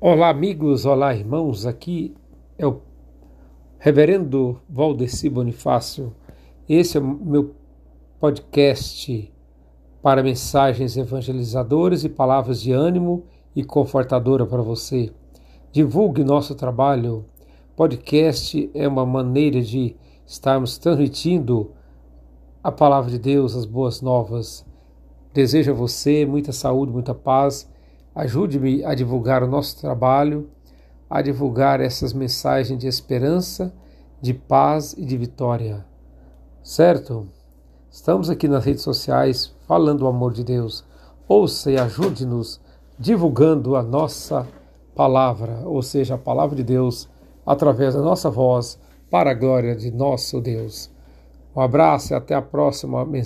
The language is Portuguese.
Olá, amigos, olá, irmãos. Aqui é o Reverendo Valdeci Bonifácio. Esse é o meu podcast para mensagens evangelizadoras e palavras de ânimo e confortadora para você. Divulgue nosso trabalho. Podcast é uma maneira de estarmos transmitindo a palavra de Deus, as boas novas. Desejo a você muita saúde, muita paz Ajude-me a divulgar o nosso trabalho, a divulgar essas mensagens de esperança, de paz e de vitória. Certo? Estamos aqui nas redes sociais falando o amor de Deus. Ouça e ajude-nos divulgando a nossa palavra, ou seja, a palavra de Deus, através da nossa voz, para a glória de nosso Deus. Um abraço e até a próxima mensagem.